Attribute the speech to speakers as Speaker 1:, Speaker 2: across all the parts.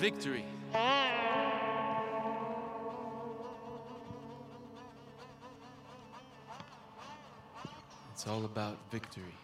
Speaker 1: victory. It's all about victory.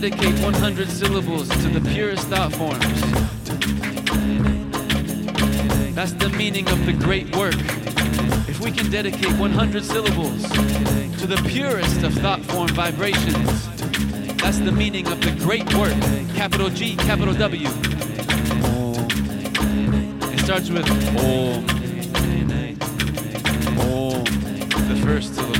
Speaker 1: Dedicate 100 syllables to the purest thought forms, that's the meaning of the great work. If we can dedicate 100 syllables to the purest of thought form vibrations, that's the meaning of the great work. Capital G, capital W. It starts with Om. Om. The first syllable.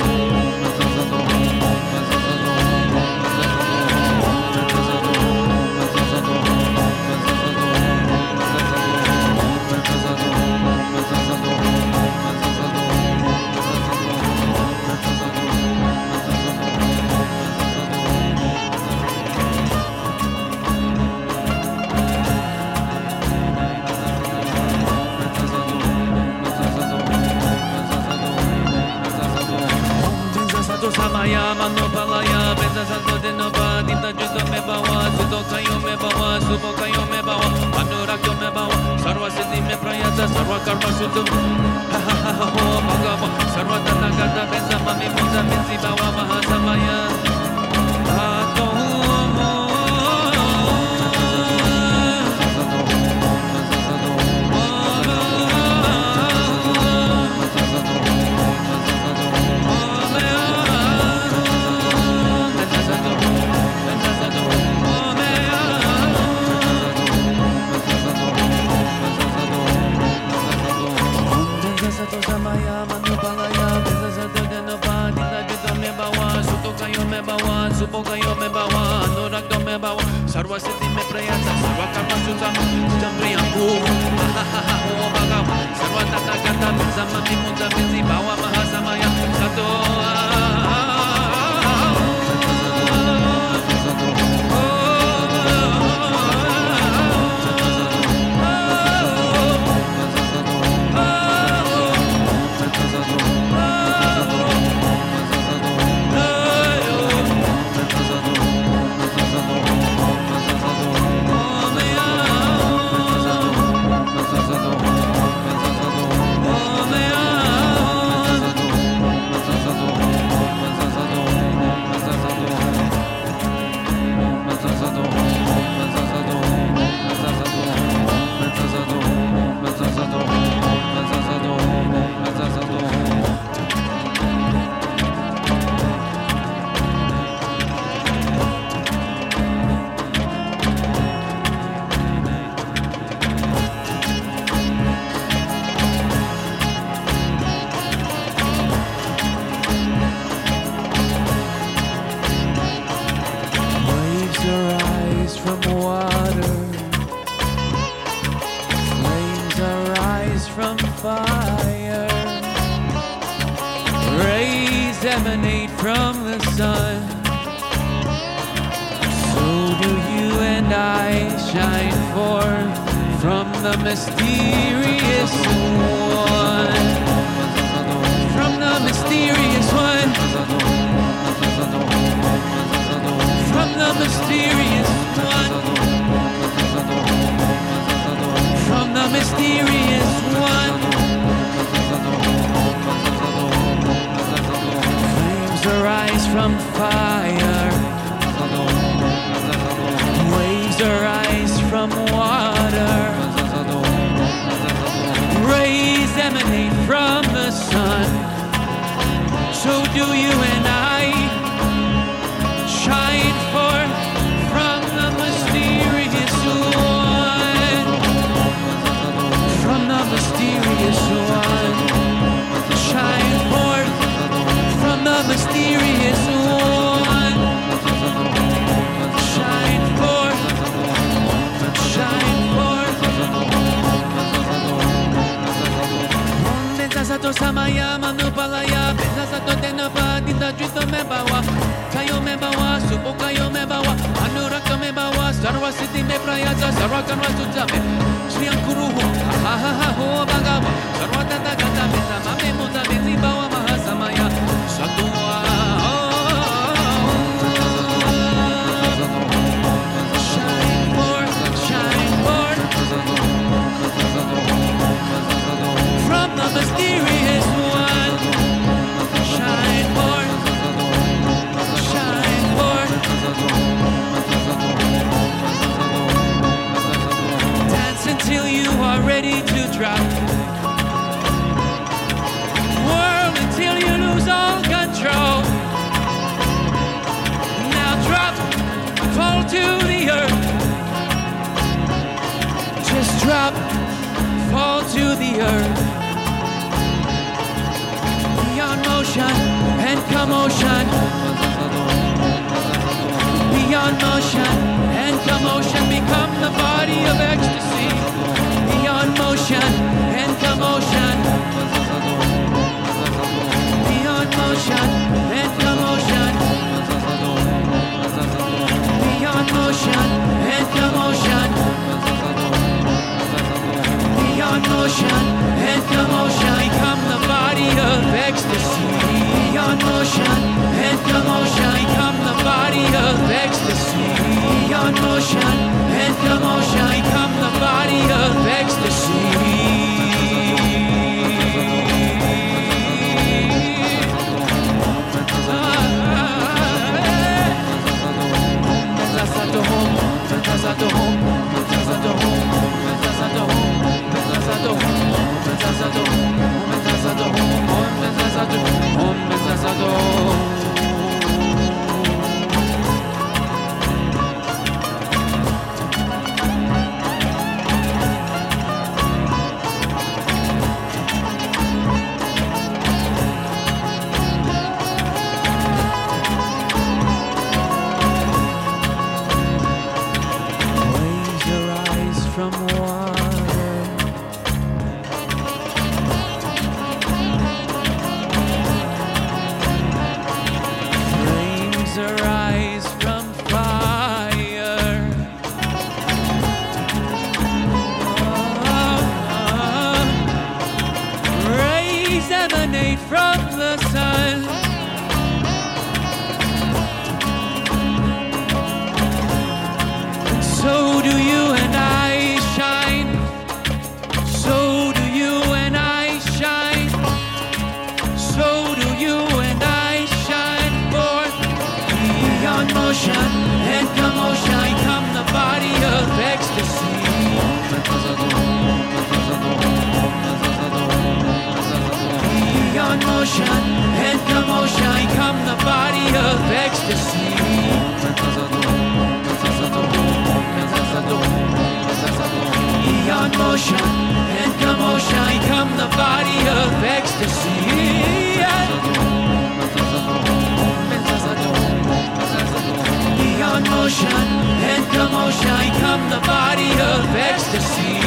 Speaker 1: भव सुभोगयों में भव अनुराग्यों में भव सर्वसिद्धि में प्रयास सर्व कर्म शुद्ध हो भगव सर्वतन गत में सममि मुझ में भव महासमय the mysterious one. From the mysterious one. From the mysterious one. From the mysterious. Sarayata Saratana Tutame Sri Ankuruho Hahaha Ho Bhagava Saratana Gata Mita Mame to the earth. Beyond motion and commotion. Beyond motion and commotion, become the body of ecstasy. Beyond motion and commotion. Motion and commotion, become the body of ecstasy. Beyond motion and commotion, become the body of ecstasy. Beyond motion and commotion, become the body of Waves shall become the body of ecstasy.